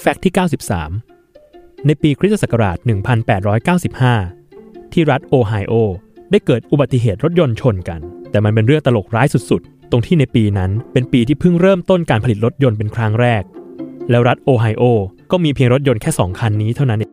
แฟกต์ที่ 93 ในปีคริสตศักราช 1895 ที่รัฐโอไฮโอ ได้เกิดอุบัติเหตุรถยนต์ชนกัน แต่มันเป็นเรื่องตลกร้ายสุดๆ ตรงที่ในปีนั้นเป็นปีที่เพิ่งเริ่มต้นการผลิตรถยนต์เป็นครั้งแรก แล้วรัฐโอไฮโอก็มีเพียงรถยนต์แค่ 2 คันนี้เท่านั้นเอง